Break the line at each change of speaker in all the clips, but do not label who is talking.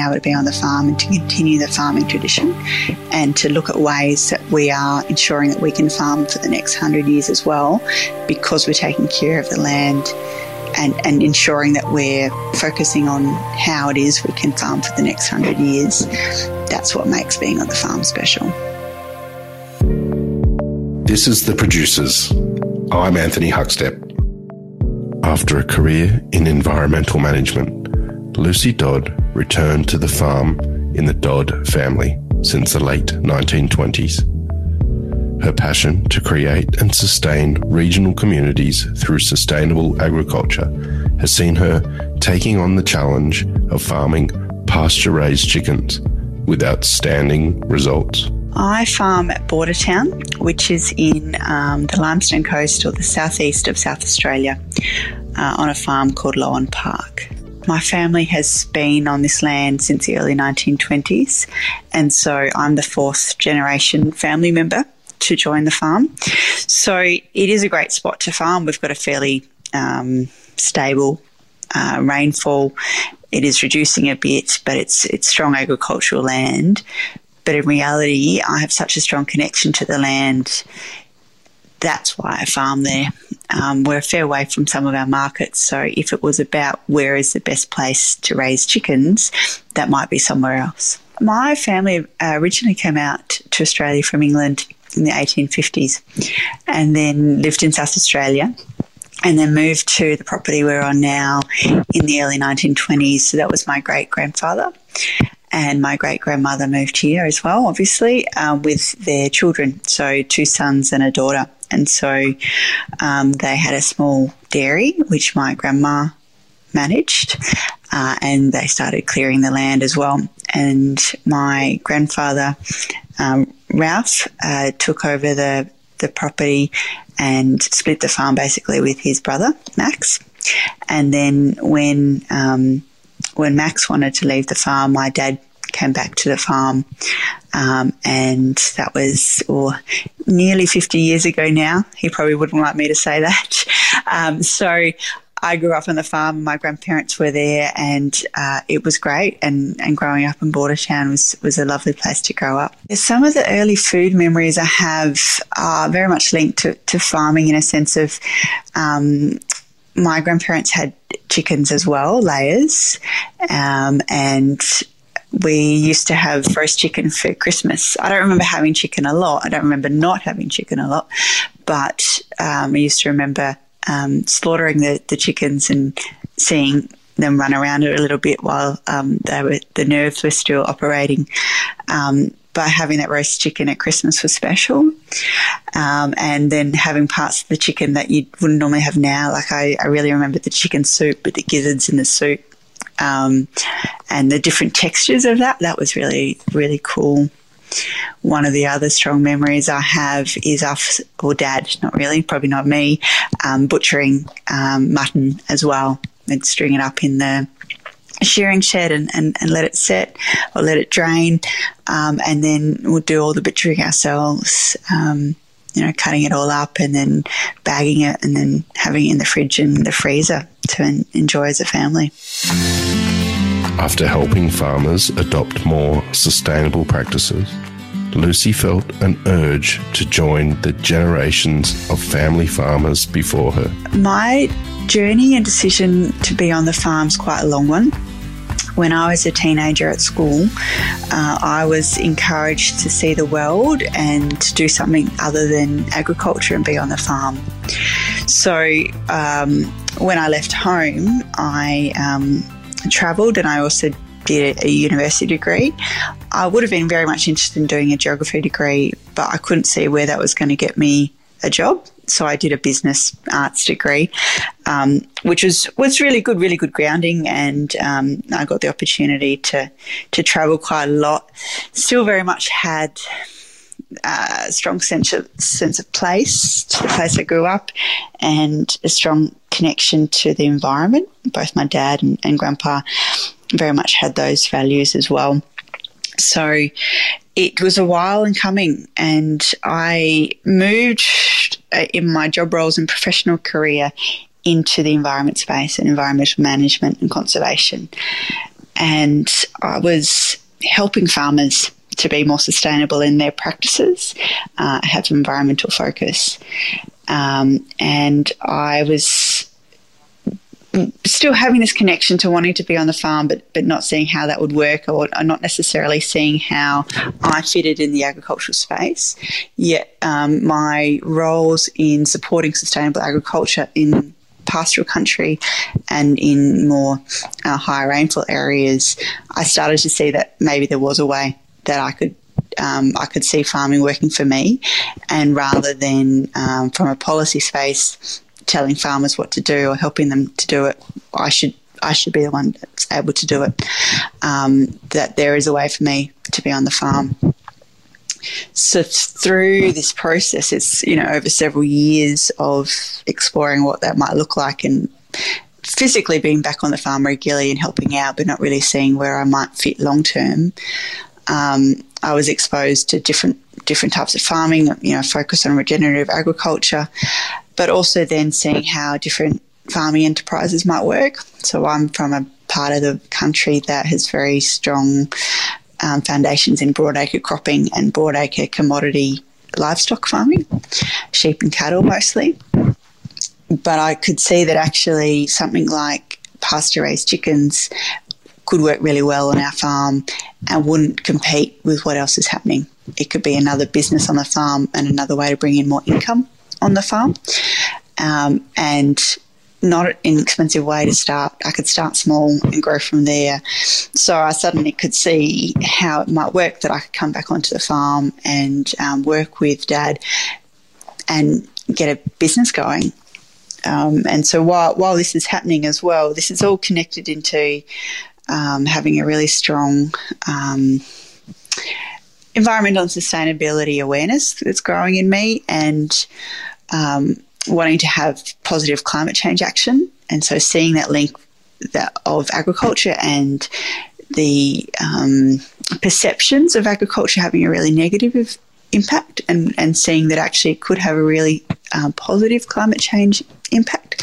able to be on the farm and to continue the farming tradition and to look at ways that we are ensuring that we can farm for the next hundred years as well because we're taking care of the land and, and ensuring that we're focusing on how it is we can farm for the next hundred years. That's what makes being on the farm special.
This is The Producers. I'm Anthony Huckstep. After a career in environmental management, Lucy Dodd returned to the farm in the Dodd family since the late 1920s. Her passion to create and sustain regional communities through sustainable agriculture has seen her taking on the challenge of farming pasture raised chickens with outstanding results.
I farm at Bordertown, which is in um, the Limestone Coast or the southeast of South Australia, uh, on a farm called Lowan Park. My family has been on this land since the early 1920s, and so I'm the fourth generation family member to join the farm. So it is a great spot to farm. We've got a fairly um, stable uh, rainfall. It is reducing a bit, but it's it's strong agricultural land. But in reality, I have such a strong connection to the land. That's why I farm there. Um, we're a fair way from some of our markets, so if it was about where is the best place to raise chickens, that might be somewhere else. My family uh, originally came out to Australia from England in the 1850s and then lived in South Australia and then moved to the property we're on now in the early 1920s. So that was my great grandfather and my great grandmother moved here as well, obviously, um, with their children. So, two sons and a daughter. And so um, they had a small dairy, which my grandma managed, uh, and they started clearing the land as well. And my grandfather, um, Ralph, uh, took over the, the property and split the farm basically with his brother, Max. And then when um, when Max wanted to leave the farm, my dad came back to the farm, um, and that was or nearly 50 years ago now. He probably wouldn't like me to say that. Um, so I grew up on the farm. My grandparents were there, and uh, it was great. And, and growing up in Bordertown was was a lovely place to grow up. Some of the early food memories I have are very much linked to, to farming in a sense of. Um, my grandparents had chickens as well, layers, um, and we used to have roast chicken for Christmas. I don't remember having chicken a lot. I don't remember not having chicken a lot, but um, I used to remember um, slaughtering the, the chickens and seeing them run around a little bit while um, they were the nerves were still operating. Um, by having that roast chicken at Christmas was special. Um, and then having parts of the chicken that you wouldn't normally have now. Like I, I really remember the chicken soup with the gizzards in the soup. Um, and the different textures of that, that was really, really cool. One of the other strong memories I have is us, or dad, not really, probably not me, um, butchering um, mutton as well and string it up in the shearing shed and, and, and let it set or let it drain. Um, and then we'll do all the butchering ourselves, um, you know, cutting it all up and then bagging it and then having it in the fridge and the freezer to enjoy as a family.
After helping farmers adopt more sustainable practices, Lucy felt an urge to join the generations of family farmers before her.
My journey and decision to be on the farm is quite a long one when I was a teenager at school, uh, I was encouraged to see the world and to do something other than agriculture and be on the farm. So um, when I left home, I um, travelled and I also did a university degree. I would have been very much interested in doing a geography degree, but I couldn't see where that was going to get me a job so I did a business arts degree, um, which was was really good, really good grounding, and um, I got the opportunity to to travel quite a lot. Still, very much had uh, a strong sense of sense of place to the place I grew up, and a strong connection to the environment. Both my dad and, and grandpa very much had those values as well. So it was a while in coming, and I moved uh, in my job roles and professional career into the environment space and environmental management and conservation. and I was helping farmers to be more sustainable in their practices, uh, have environmental focus. Um, and I was still having this connection to wanting to be on the farm, but but not seeing how that would work, or, or not necessarily seeing how I fitted in the agricultural space. Yet um, my roles in supporting sustainable agriculture in pastoral country and in more uh, higher rainfall areas, I started to see that maybe there was a way that I could um, I could see farming working for me, and rather than um, from a policy space telling farmers what to do or helping them to do it, I should I should be the one that's able to do it. Um, that there is a way for me to be on the farm. So through this process, it's you know over several years of exploring what that might look like and physically being back on the farm regularly and helping out, but not really seeing where I might fit long term. Um, I was exposed to different different types of farming, you know, focus on regenerative agriculture, but also then seeing how different farming enterprises might work. So I'm from a part of the country that has very strong um, foundations in broadacre cropping and broadacre commodity livestock farming, sheep and cattle mostly. But I could see that actually something like pasture raised chickens could work really well on our farm and wouldn't compete with what else is happening. It could be another business on the farm and another way to bring in more income on the farm. Um, and not an inexpensive way to start. I could start small and grow from there. So I suddenly could see how it might work that I could come back onto the farm and um, work with dad and get a business going. Um, and so while, while this is happening as well, this is all connected into um, having a really strong um, environmental and sustainability awareness that's growing in me and um, wanting to have positive climate change action. And so seeing that link that of agriculture and the um, perceptions of agriculture having a really negative impact and, and seeing that actually it could have a really uh, positive climate change impact.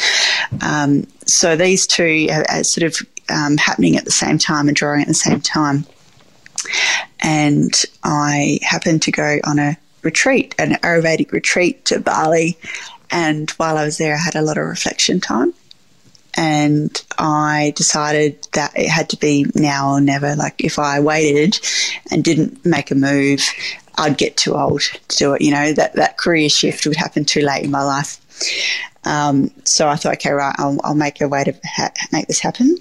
Um, so these two are, are sort of um, happening at the same time and drawing at the same time. And I happened to go on a retreat, an Ayurvedic retreat to Bali. And while I was there, I had a lot of reflection time. And I decided that it had to be now or never. Like, if I waited and didn't make a move, I'd get too old to do it. You know, that, that career shift would happen too late in my life. Um, so I thought, okay, right, I'll, I'll make a way to ha- make this happen.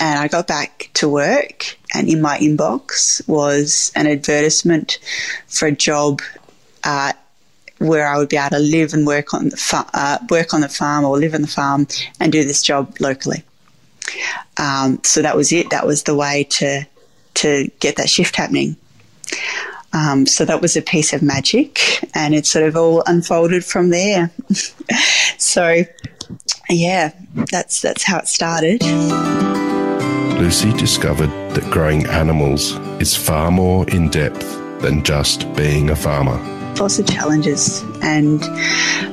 And I got back to work, and in my inbox was an advertisement for a job uh, where I would be able to live and work on the fa- uh, work on the farm or live on the farm and do this job locally. Um, so that was it. That was the way to to get that shift happening. Um, so that was a piece of magic, and it sort of all unfolded from there. so, yeah, that's that's how it started.
Lucy discovered that growing animals is far more in depth than just being a farmer.
Lots of challenges, and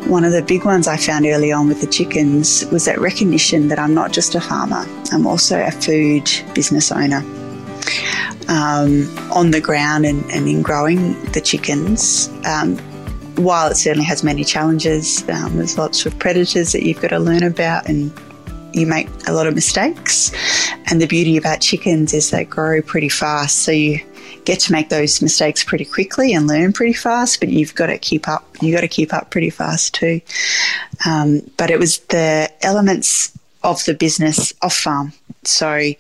one of the big ones I found early on with the chickens was that recognition that I'm not just a farmer, I'm also a food business owner. Um, on the ground and, and, in growing the chickens, um, while it certainly has many challenges, um, there's lots of predators that you've got to learn about and you make a lot of mistakes. And the beauty about chickens is they grow pretty fast. So you get to make those mistakes pretty quickly and learn pretty fast, but you've got to keep up. You've got to keep up pretty fast too. Um, but it was the elements of the business off farm. So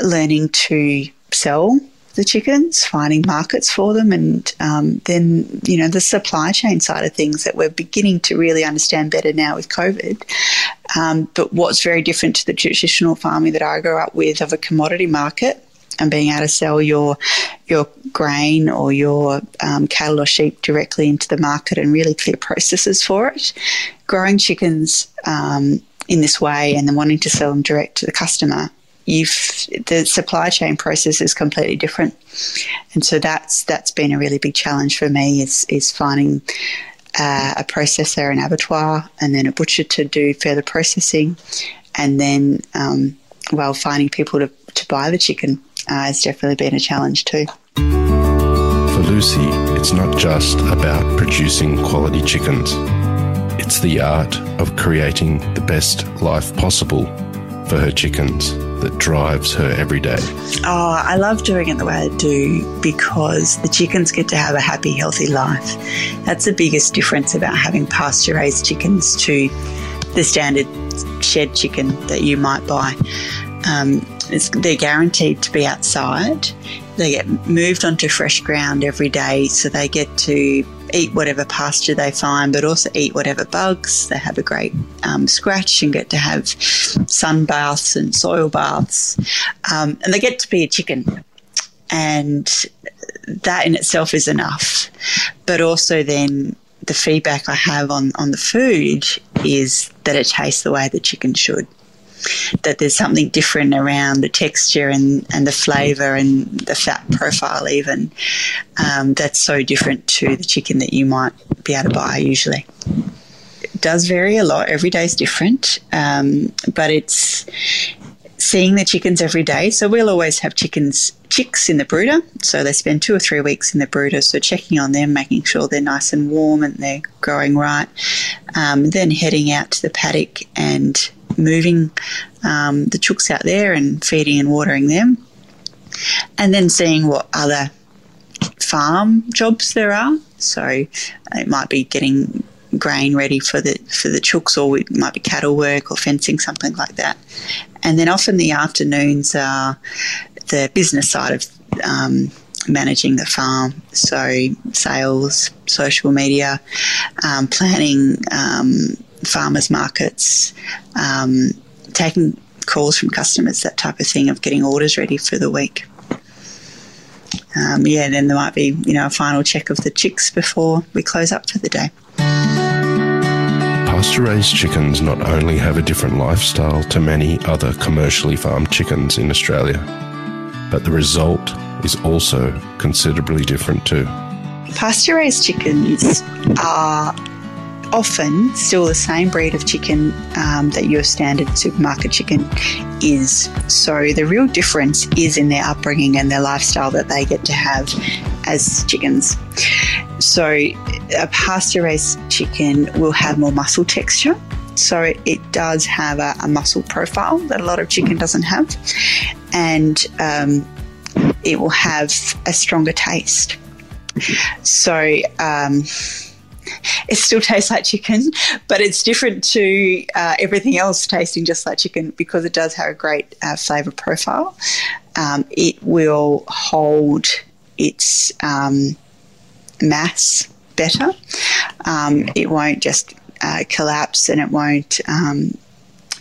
learning to sell the chickens, finding markets for them, and um, then you know the supply chain side of things that we're beginning to really understand better now with COVID. Um, but what's very different to the traditional farming that I grew up with of a commodity market and being able to sell your your grain or your um, cattle or sheep directly into the market and really clear processes for it. Growing chickens um, in this way and then wanting to sell them direct to the customer you've the supply chain process is completely different, and so that's that's been a really big challenge for me is is finding uh, a processor, an abattoir, and then a butcher to do further processing, and then um, well finding people to to buy the chicken uh, has definitely been a challenge too.
For Lucy, it's not just about producing quality chickens. It's the art of creating the best life possible for her chickens that drives her every day.
Oh, I love doing it the way I do because the chickens get to have a happy, healthy life. That's the biggest difference about having pasture raised chickens to the standard shed chicken that you might buy. Um, they're guaranteed to be outside. They get moved onto fresh ground every day, so they get to eat whatever pasture they find, but also eat whatever bugs. They have a great um, scratch and get to have sun baths and soil baths, um, and they get to be a chicken. And that in itself is enough. But also, then the feedback I have on, on the food is that it tastes the way the chicken should that there's something different around the texture and, and the flavour and the fat profile, even. Um, that's so different to the chicken that you might be able to buy usually. It does vary a lot. Every day is different, um, but it's seeing the chickens every day. So we'll always have chickens chicks in the brooder. So they spend two or three weeks in the brooder. So checking on them, making sure they're nice and warm and they're growing right. Um, then heading out to the paddock and moving um, the chooks out there and feeding and watering them, and then seeing what other farm jobs there are. So it might be getting grain ready for the for the chooks, or it might be cattle work or fencing, something like that. And then often the afternoons are the business side of um, managing the farm. So sales, social media, um, planning um, farmers markets, um, taking calls from customers, that type of thing of getting orders ready for the week. Um, yeah, then there might be you know a final check of the chicks before we close up for the day.
Pasture raised chickens not only have a different lifestyle to many other commercially farmed chickens in Australia, but the result is also considerably different too.
Pasture raised chickens are often still the same breed of chicken um, that your standard supermarket chicken is. So the real difference is in their upbringing and their lifestyle that they get to have as chickens. So a pasture raised chicken will have more muscle texture. So it does have a, a muscle profile that a lot of chicken doesn't have, and um, it will have a stronger taste. So um, it still tastes like chicken, but it's different to uh, everything else tasting just like chicken because it does have a great uh, flavour profile. Um, it will hold its um, mass better. Um, it won't just uh, collapse and it won't um,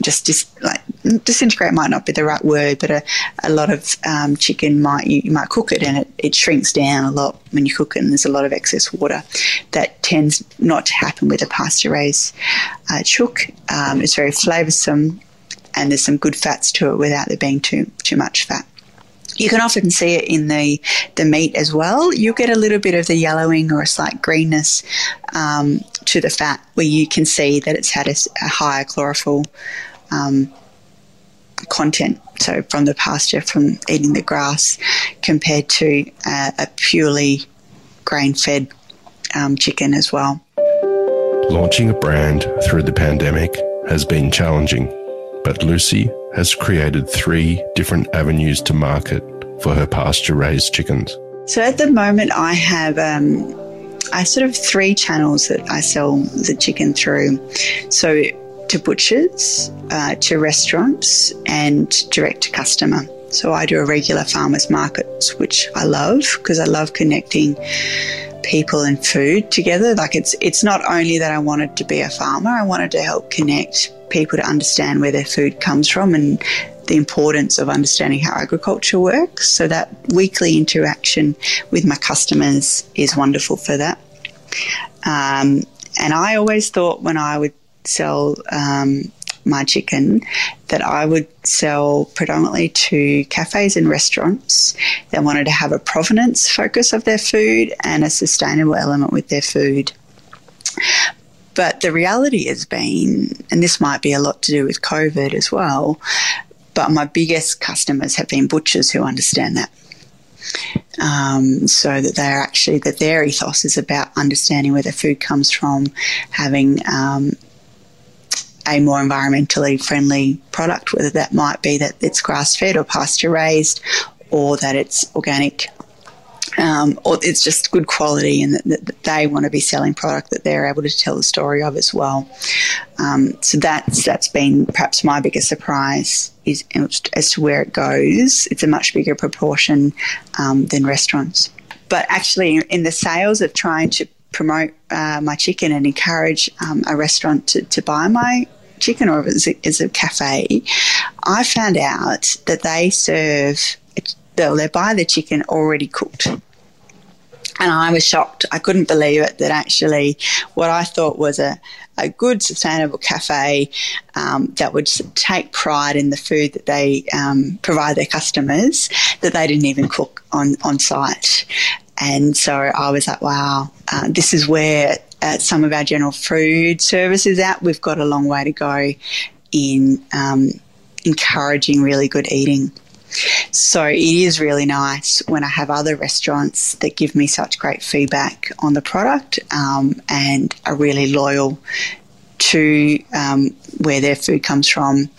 just dis- like disintegrate might not be the right word, but a, a lot of um, chicken might you, you, might cook it and it, it shrinks down a lot when you cook it, and there's a lot of excess water. That tends not to happen with a pasture raised uh, chook. Um, it's very flavoursome, and there's some good fats to it without there being too too much fat. You can often see it in the, the meat as well. You'll get a little bit of the yellowing or a slight greenness um, to the fat where you can see that it's had a, a higher chlorophyll um, content. So from the pasture, from eating the grass, compared to uh, a purely grain-fed um, chicken as well.
Launching a brand through the pandemic has been challenging, but Lucy has created three different avenues to market for her pasture-raised chickens.
So at the moment, I have um, I sort of three channels that I sell the chicken through. So to butchers, uh, to restaurants, and direct to customer. So I do a regular farmers markets, which I love because I love connecting people and food together. Like it's it's not only that I wanted to be a farmer, I wanted to help connect people to understand where their food comes from and the importance of understanding how agriculture works. So that weekly interaction with my customers is wonderful for that. Um, and I always thought when I would sell um, my chicken that I would sell predominantly to cafes and restaurants that wanted to have a provenance focus of their food and a sustainable element with their food. But the reality has been, and this might be a lot to do with COVID as well, but my biggest customers have been butchers who understand that. Um, so that they're actually that their ethos is about understanding where the food comes from, having um, a more environmentally friendly product, whether that might be that it's grass fed or pasture raised, or that it's organic um, or it's just good quality and that, that, they want to be selling product that they're able to tell the story of as well. Um, so that's that's been perhaps my biggest surprise is as to where it goes. It's a much bigger proportion um, than restaurants. But actually, in the sales of trying to promote uh, my chicken and encourage um, a restaurant to, to buy my chicken or if it's a, a cafe, I found out that they serve they buy the chicken already cooked. And I was shocked. I couldn't believe it that actually what I thought was a, a good, sustainable cafe um, that would take pride in the food that they um, provide their customers, that they didn't even cook on, on site. And so I was like, wow, uh, this is where uh, some of our general food services out. We've got a long way to go in um, encouraging really good eating. So it is really nice when I have other restaurants that give me such great feedback on the product um, and are really loyal to um, where their food comes from.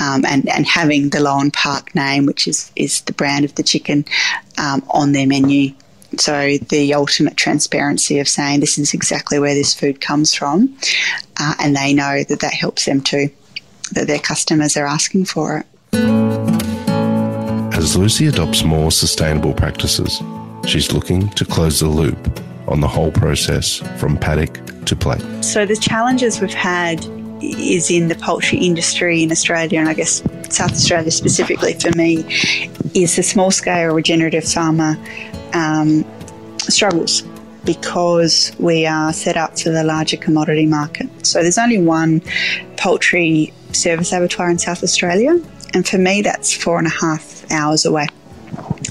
Um, and, and having the Lowan Park name, which is, is the brand of the chicken, um, on their menu. So the ultimate transparency of saying this is exactly where this food comes from, uh, and they know that that helps them too, that their customers are asking for it.
As Lucy adopts more sustainable practices, she's looking to close the loop on the whole process from paddock to plate.
So, the challenges we've had is in the poultry industry in Australia, and I guess South Australia specifically for me, is the small scale regenerative farmer um, struggles because we are set up for the larger commodity market. So there's only one poultry service abattoir in South Australia, and for me, that's four and a half hours away.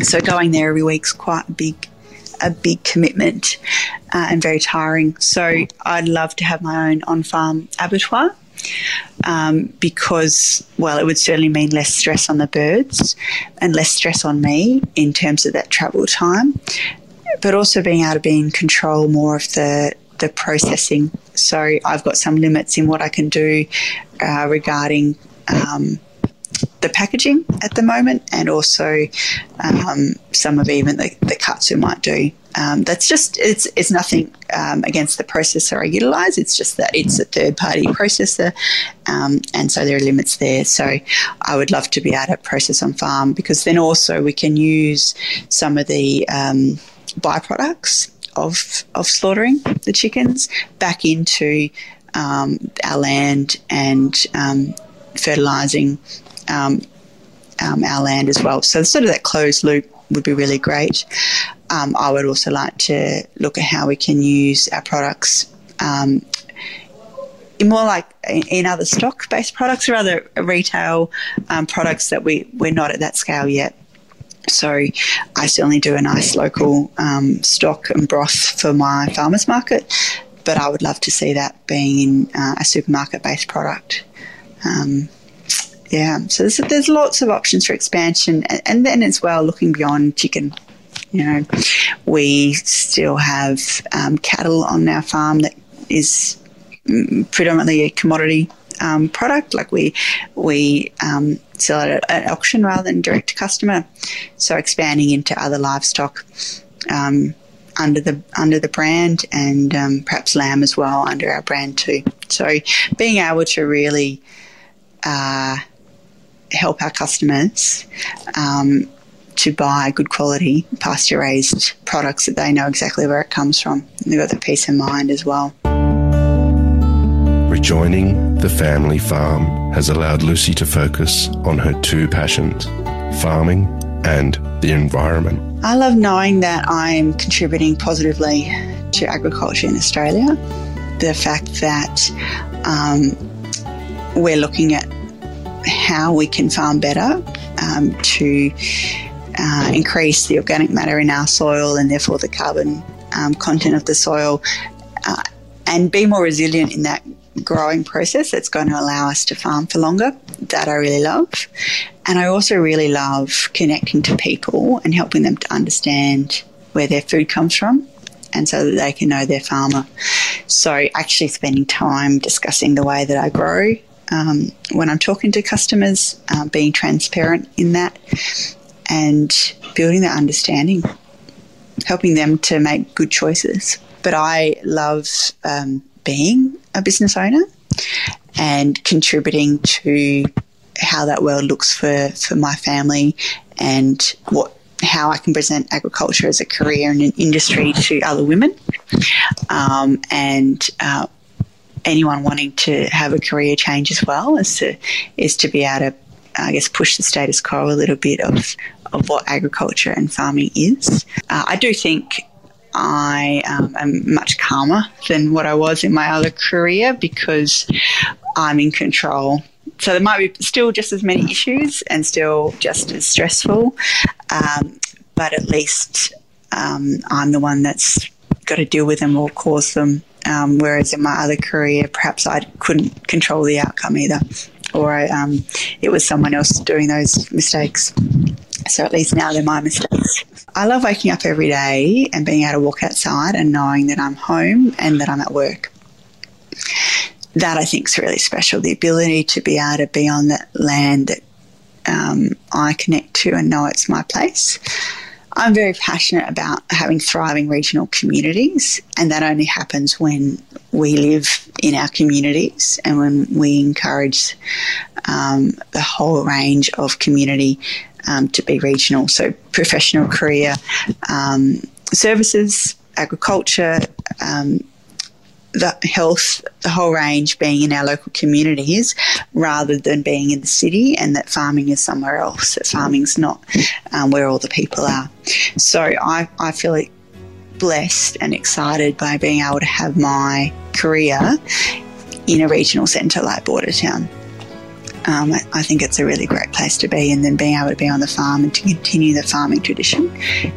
So going there every week is quite a big, a big commitment uh, and very tiring. So I'd love to have my own on-farm abattoir. Um, because, well, it would certainly mean less stress on the birds and less stress on me in terms of that travel time, but also being able to be in control more of the the processing. So I've got some limits in what I can do uh, regarding um, the packaging at the moment and also um, some of even the, the cuts we might do. Um, that's just it's it's nothing um, against the processor I utilise. It's just that it's a third party processor, um, and so there are limits there. So I would love to be able to process on farm because then also we can use some of the um, byproducts of of slaughtering the chickens back into um, our land and fertilising um, um, our land as well. So sort of that closed loop would be really great. Um, I would also like to look at how we can use our products um, in more like in other stock-based products or other retail um, products that we we're not at that scale yet. So I certainly do a nice local um, stock and broth for my farmers market, but I would love to see that being in uh, a supermarket-based product. Um, yeah, so there's, there's lots of options for expansion, and, and then as well looking beyond chicken. You know, we still have um, cattle on our farm that is mm, predominantly a commodity um, product. Like we we um, sell it at, auction rather than direct to customer. So expanding into other livestock um, under the under the brand, and um, perhaps lamb as well under our brand too. So being able to really uh, help our customers um, to buy good quality pasture raised products that they know exactly where it comes from. And they've got the peace of mind as well.
Rejoining the family farm has allowed Lucy to focus on her two passions farming and the environment.
I love knowing that I'm contributing positively to agriculture in Australia. The fact that um, we're looking at how we can farm better um, to uh, increase the organic matter in our soil and therefore the carbon um, content of the soil uh, and be more resilient in that growing process that's going to allow us to farm for longer. that I really love. And I also really love connecting to people and helping them to understand where their food comes from and so that they can know their farmer. So, actually, spending time discussing the way that I grow um, when I'm talking to customers, uh, being transparent in that, and building that understanding, helping them to make good choices. But I love um, being a business owner and contributing to how that world looks for, for my family and what how I can present agriculture as a career and an industry to other women um, and uh, anyone wanting to have a career change as well is to is to be able to I guess push the status quo a little bit of of what agriculture and farming is. Uh, I do think I um, am much calmer than what I was in my other career because I'm in control. So there might be still just as many issues and still just as stressful, um, but at least um, I'm the one that's got to deal with them or cause them. Um, whereas in my other career, perhaps I couldn't control the outcome either, or I, um, it was someone else doing those mistakes. So at least now they're my mistakes. I love waking up every day and being able to walk outside and knowing that I'm home and that I'm at work that I think is really special. The ability to be able to be on that land that um, I connect to and know it's my place. I'm very passionate about having thriving regional communities, and that only happens when we live in our communities and when we encourage um, the whole range of community um, to be regional. So, professional career um, services, agriculture, um, the health, the whole range being in our local communities rather than being in the city and that farming is somewhere else, that farming's not um, where all the people are. So I, I feel blessed and excited by being able to have my career in a regional centre like Bordertown um, I think it's a really great place to be. And then being able to be on the farm and to continue the farming tradition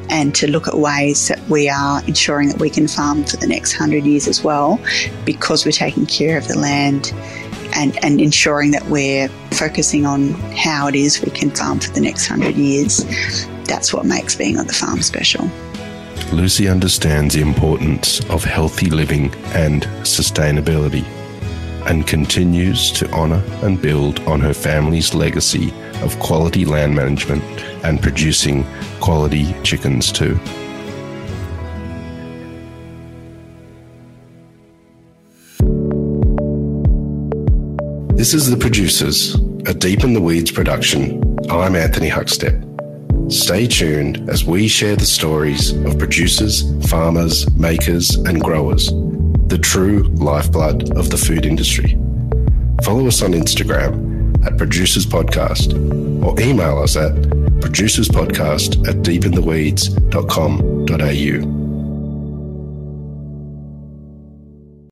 and to look at ways that we are ensuring that we can farm for the next hundred years as well because we're taking care of the land and, and ensuring that we're focusing on how it is we can farm for the next hundred years. That's what makes being on the farm special.
Lucy understands the importance of healthy living and sustainability and continues to honour and build on her family's legacy of quality land management and producing quality chickens too. This is The Producers, a Deep in the Weeds production. I'm Anthony Huckstep. Stay tuned as we share the stories of producers, farmers, makers, and growers the true lifeblood of the food industry. Follow us on Instagram at Producers Podcast or email us at producerspodcast at deepintheweeds.com.au.